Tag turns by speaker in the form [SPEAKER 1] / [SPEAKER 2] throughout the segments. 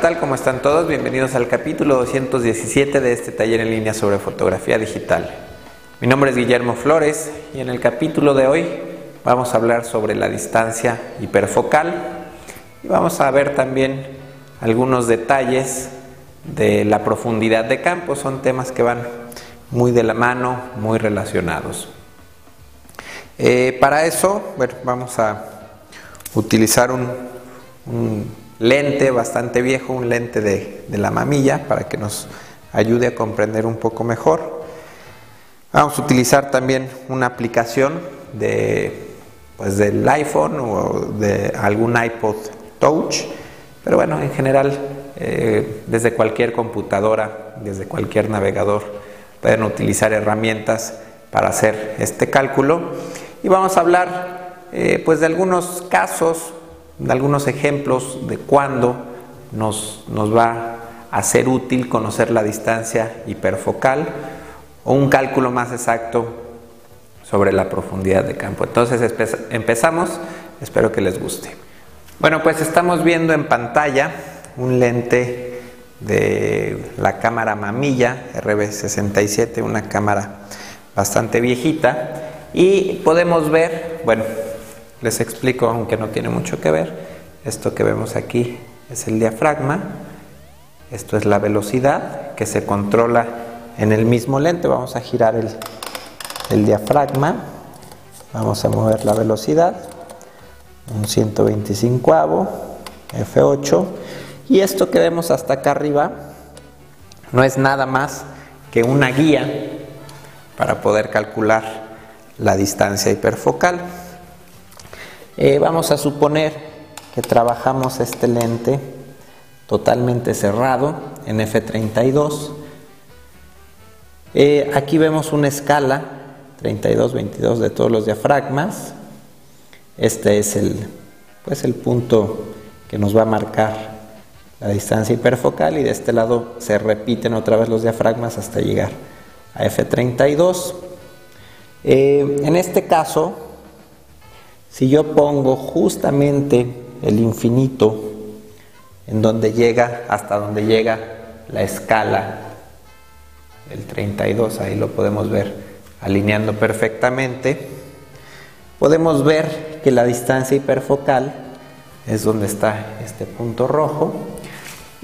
[SPEAKER 1] tal? ¿Cómo están todos? Bienvenidos al capítulo 217 de este taller en línea sobre fotografía digital. Mi nombre es Guillermo Flores y en el capítulo de hoy vamos a hablar sobre la distancia hiperfocal y vamos a ver también algunos detalles de la profundidad de campo. Son temas que van muy de la mano, muy relacionados. Eh, para eso, bueno, vamos a utilizar un, un lente bastante viejo, un lente de, la mamilla para que nos ayude a comprender un poco mejor. Vamos a utilizar también una aplicación de, pues del iPhone o de algún iPod Touch, pero bueno, en general eh, desde cualquier computadora, desde cualquier navegador pueden utilizar herramientas para hacer este cálculo y vamos a hablar eh, pues de algunos casos algunos ejemplos de cuándo nos, nos va a ser útil conocer la distancia hiperfocal o un cálculo más exacto sobre la profundidad de campo. Entonces empezamos, espero que les guste. Bueno, pues estamos viendo en pantalla un lente de la cámara Mamilla RB67, una cámara bastante viejita, y podemos ver, bueno, les explico, aunque no tiene mucho que ver. Esto que vemos aquí es el diafragma. Esto es la velocidad que se controla en el mismo lente. Vamos a girar el, diafragma. Vamos a mover la velocidad. Un 125 F8. Y esto que vemos hasta acá arriba no es nada más que una guía para poder calcular la distancia hiperfocal. Eh, vamos a suponer que trabajamos este lente totalmente cerrado en F32. Eh, aquí vemos una escala 32, 22 de todos los diafragmas. Este es el, pues el punto que nos va a marcar la distancia hiperfocal y de este lado se repiten otra vez los diafragmas hasta llegar a F32. Eh, en este caso, si yo pongo justamente el infinito en donde llega, hasta donde llega la escala, el 32, ahí lo podemos ver alineando perfectamente, podemos ver que la distancia hiperfocal es donde está este punto rojo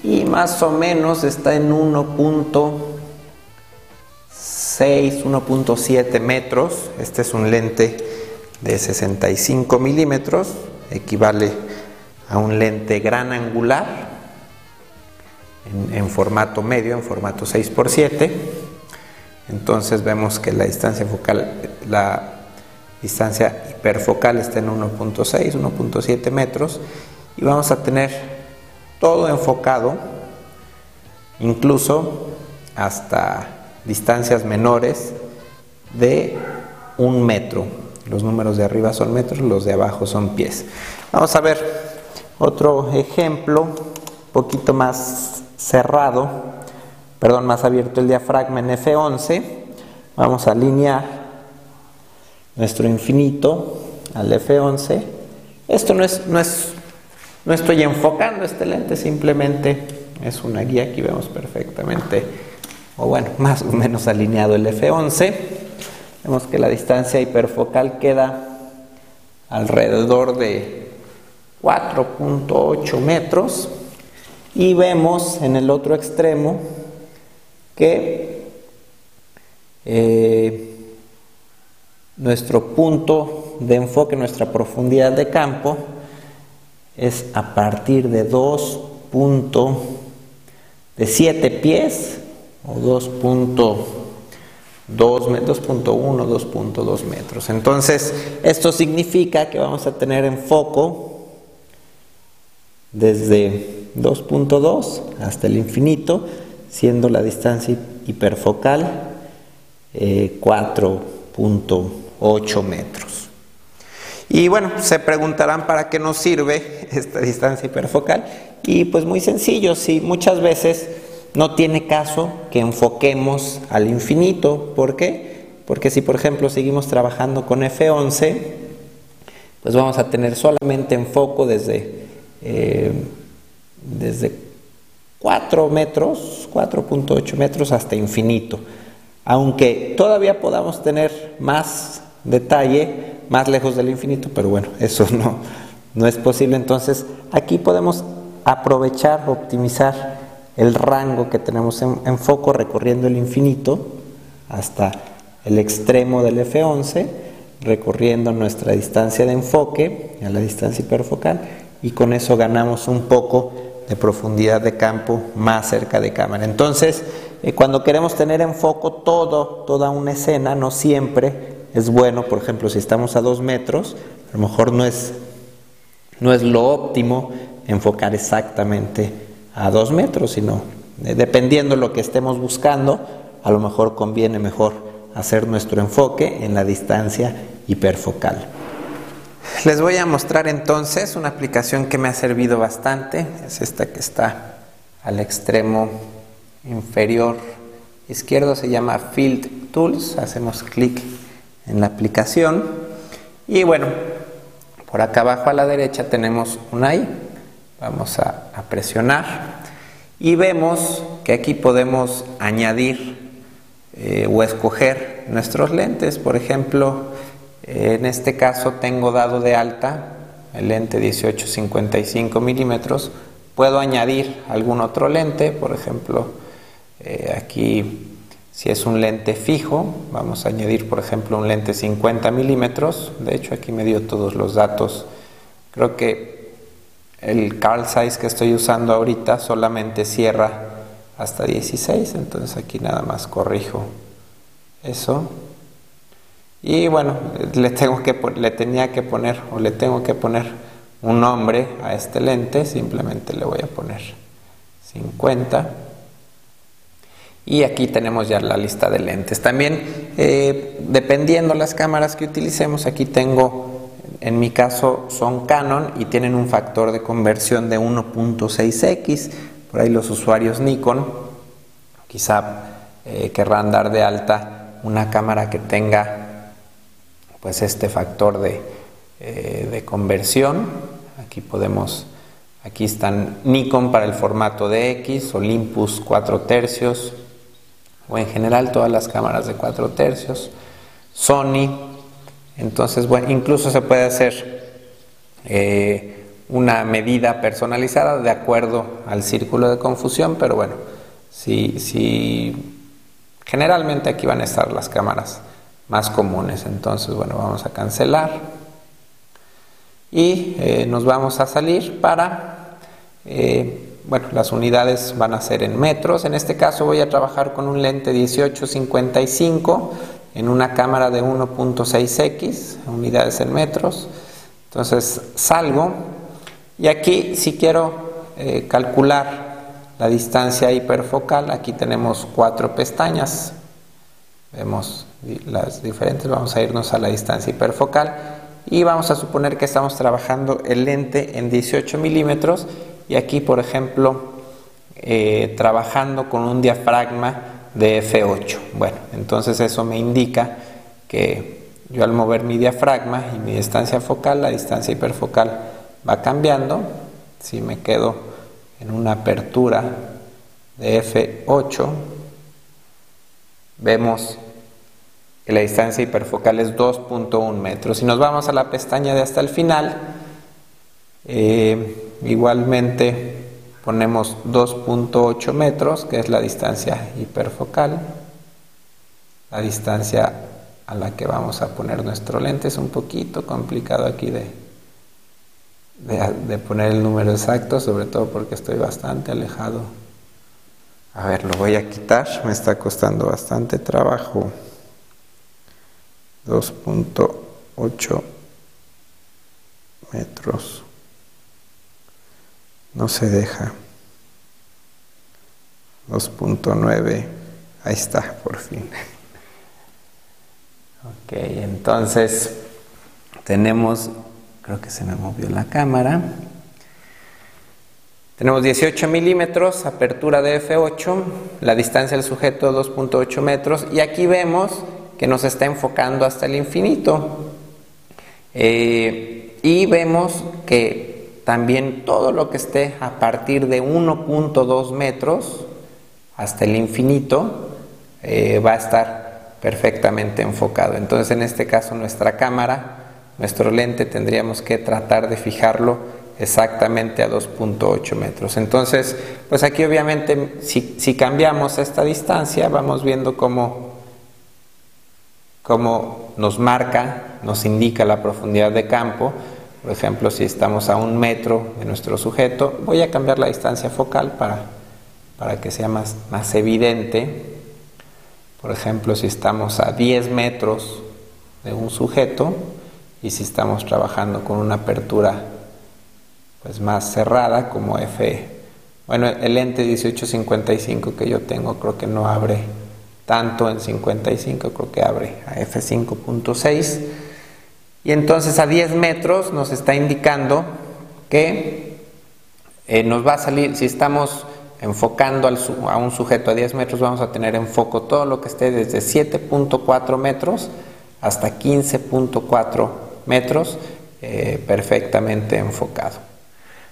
[SPEAKER 1] y más o menos está en 1.6, 1.7 metros. Este es un lente de 65 milímetros, equivale a un lente gran angular en, formato medio, en formato 6x7. Entonces vemos que la distancia focal, la distancia hiperfocal está en 1.6, 1.7 metros y vamos a tener todo enfocado, incluso hasta distancias menores de un metro los números de arriba son metros, los de abajo son pies. Vamos a ver otro ejemplo, un poquito más cerrado, perdón, más abierto el diafragma en F11. Vamos a alinear nuestro infinito al F11. Esto no es, no es, no estoy enfocando este lente, simplemente es una guía, aquí vemos perfectamente, o bueno, más o menos alineado el F11. Vemos que la distancia hiperfocal queda alrededor de 4.8 metros y vemos en el otro extremo que eh, nuestro punto de enfoque, nuestra profundidad de campo es a partir de 2. de 7 pies o 2. 2.1, 2.2 metros. Entonces, esto significa que vamos a tener en foco desde 2.2 hasta el infinito, siendo la distancia hiperfocal 4.8 eh, metros. Y bueno, se preguntarán para qué nos sirve esta distancia hiperfocal. Y pues muy sencillo, si muchas veces no tiene caso que enfoquemos al infinito. ¿Por qué? Porque si por ejemplo seguimos trabajando con F11, pues vamos a tener solamente enfoco desde, eh, desde 4 metros, 4.8 metros hasta infinito. Aunque todavía podamos tener más detalle más lejos del infinito, pero bueno, eso no, no es posible. Entonces aquí podemos aprovechar, optimizar el rango que tenemos en, foco recorriendo el infinito hasta el extremo del F11, recorriendo nuestra distancia de enfoque a la distancia hiperfocal y con eso ganamos un poco de profundidad de campo más cerca de cámara. Entonces, eh, cuando queremos tener en foco todo, toda una escena, no siempre es bueno, por ejemplo, si estamos a dos metros, a lo mejor no es, no es lo óptimo enfocar exactamente a dos metros, sino eh, dependiendo lo que estemos buscando, a lo mejor conviene mejor hacer nuestro enfoque en la distancia hiperfocal. Les voy a mostrar entonces una aplicación que me ha servido bastante, es esta que está al extremo inferior izquierdo, se llama Field Tools, hacemos clic en la aplicación. Y bueno, por acá abajo a la derecha tenemos un I, vamos a, presionar y vemos que aquí podemos añadir eh, o escoger nuestros lentes, por ejemplo, en este caso tengo dado de alta el lente 18-55 milímetros. Puedo añadir algún otro lente, por ejemplo, eh, aquí si es un lente fijo, vamos a añadir por ejemplo un lente 50 milímetros. De hecho aquí me dio todos los datos. Creo que el Carl Size que estoy usando ahorita solamente cierra hasta 16, entonces aquí nada más corrijo eso. Y bueno, le, tengo que, le tenía que poner o le tengo que poner un nombre a este lente, simplemente le voy a poner 50. Y aquí tenemos ya la lista de lentes. También, eh, dependiendo las cámaras que utilicemos, aquí tengo, en mi caso son Canon y tienen un factor de conversión de 1.6x. Por ahí los usuarios Nikon quizá eh, querrán dar de alta una cámara que tenga pues este factor de, eh, de conversión. Aquí podemos, aquí están Nikon para el formato de X, Olympus 4 tercios, o en general todas las cámaras de 4 tercios, Sony, entonces bueno, incluso se puede hacer eh, una medida personalizada de acuerdo al círculo de confusión, pero bueno, si, si generalmente aquí van a estar las cámaras más comunes. Entonces, bueno, vamos a cancelar y eh, nos vamos a salir para, eh, bueno, las unidades van a ser en metros. En este caso voy a trabajar con un lente 1855 en una cámara de 1.6x, unidades en metros. Entonces salgo y aquí si quiero eh, calcular la distancia hiperfocal, aquí tenemos cuatro pestañas. Vemos las diferentes, vamos a irnos a la distancia hiperfocal y vamos a suponer que estamos trabajando el lente en 18 milímetros y aquí por ejemplo eh, trabajando con un diafragma de F8 bueno entonces eso me indica que yo al mover mi diafragma y mi distancia focal la distancia hiperfocal va cambiando si me quedo en una apertura de F8 vemos que la distancia hiperfocal es 2.1 metros. Si nos vamos a la pestaña de hasta el final, eh, igualmente ponemos 2.8 metros, que es la distancia hiperfocal. La distancia a la que vamos a poner nuestro lente es un poquito complicado aquí de, de poner el número exacto, sobre todo porque estoy bastante alejado. A ver, lo voy a quitar, me está costando bastante trabajo. 2.8 metros. No se deja. 2.9. Ahí está, por fin. Ok, entonces tenemos, creo que se me movió la cámara. Tenemos 18 milímetros, apertura de F8, la distancia del sujeto 2.8 metros y aquí vemos que nos está enfocando hasta el infinito. Eh, y vemos que también todo lo que esté a partir de 1.2 metros hasta el infinito eh, va a estar perfectamente enfocado. Entonces en este caso nuestra cámara, nuestro lente tendríamos que tratar de fijarlo exactamente a 2.8 metros. Entonces, pues aquí obviamente si, si, cambiamos esta distancia vamos viendo cómo, cómo nos marca, nos indica la profundidad de campo. Por ejemplo, si estamos a un metro de nuestro sujeto, voy a cambiar la distancia focal para, para que sea más, más evidente. Por ejemplo, si estamos a 10 metros de un sujeto y si estamos trabajando con una apertura pues más cerrada como F. Bueno, el lente 1855 que yo tengo creo que no abre tanto en 55, creo que abre a F5.6. Y entonces a 10 metros nos está indicando que eh, nos va a salir, si estamos enfocando a un sujeto a 10 metros, vamos a tener en foco todo lo que esté desde 7.4 metros hasta 15.4 metros eh, perfectamente enfocado.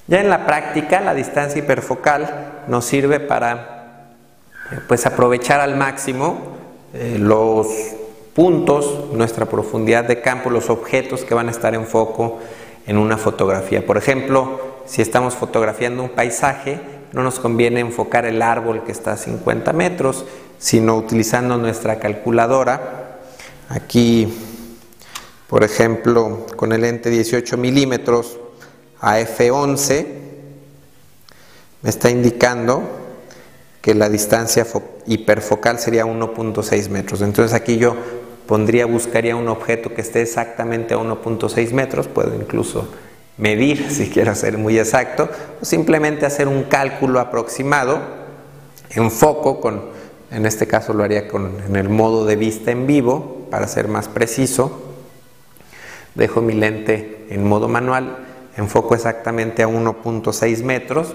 [SPEAKER 1] Ya en la práctica, la distancia hiperfocal nos sirve para eh, pues, aprovechar al máximo los puntos, nuestra profundidad de campo, los objetos que van a estar en foco en una fotografía. Por ejemplo, si estamos fotografiando un paisaje, no nos conviene enfocar el árbol que está a 50 metros, sino utilizando nuestra calculadora. Aquí, por ejemplo, con el lente 18 milímetros, a F11 me está indicando que la distancia hiperfocal sería 1.6 metros. Entonces aquí yo pondría, buscaría un objeto que esté exactamente a 1.6 metros, puedo incluso medir si quiero ser muy exacto, o simplemente hacer un cálculo aproximado en foco, con, en este caso lo haría con, en el modo de vista en vivo para ser más preciso. Dejo mi lente en modo manual enfoco exactamente a 1.6 metros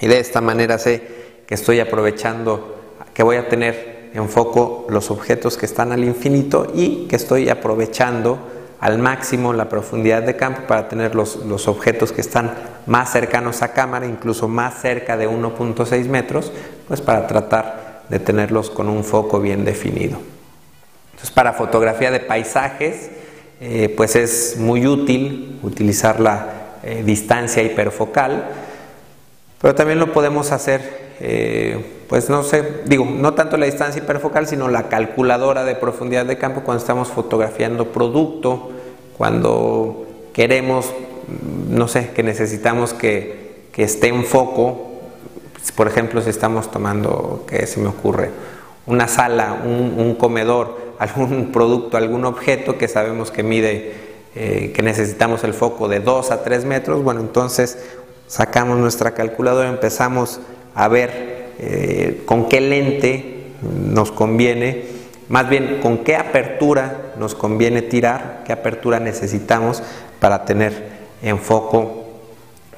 [SPEAKER 1] y de esta manera sé que estoy aprovechando, que voy a tener en foco los objetos que están al infinito y que estoy aprovechando al máximo la profundidad de campo para tener los, los objetos que están más cercanos a cámara, incluso más cerca de 1.6 metros, pues para tratar de tenerlos con un foco bien definido. Entonces, para fotografía de paisajes, eh, pues es muy útil utilizar la eh, distancia hiperfocal, pero también lo podemos hacer, eh, pues no sé, digo, no tanto la distancia hiperfocal, sino la calculadora de profundidad de campo cuando estamos fotografiando producto, cuando queremos, no sé, que necesitamos que, esté en foco, por ejemplo, si estamos tomando, ¿qué se me ocurre? Una sala, un comedor, algún producto, algún objeto que sabemos que mide, eh, que necesitamos el foco de 2 a 3 metros, bueno, entonces sacamos nuestra calculadora, empezamos a ver eh, con qué lente nos conviene, más bien con qué apertura nos conviene tirar, qué apertura necesitamos para tener en foco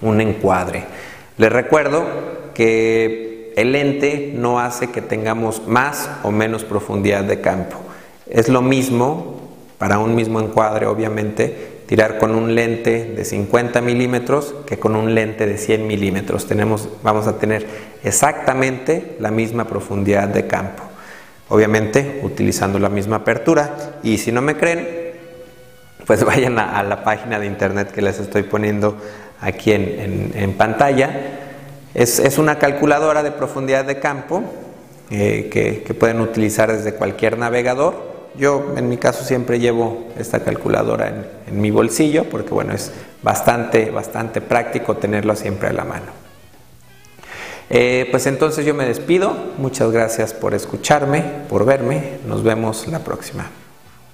[SPEAKER 1] un encuadre. Les recuerdo que el lente no hace que tengamos más o menos profundidad de campo. Es lo mismo, para un mismo encuadre obviamente, tirar con un lente de 50 milímetros que con un lente de 100 milímetros. Tenemos, vamos a tener exactamente la misma profundidad de campo. Obviamente utilizando la misma apertura. Y si no me creen, pues vayan a, la página de internet que les estoy poniendo aquí en, pantalla. Es, una calculadora de profundidad de campo eh, que pueden utilizar desde cualquier navegador yo en mi caso siempre llevo esta calculadora en, mi bolsillo porque bueno, es bastante, bastante práctico tenerlo siempre a la mano. Eh, pues entonces yo me despido. Muchas gracias por escucharme, por verme. Nos vemos la próxima.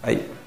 [SPEAKER 1] Bye.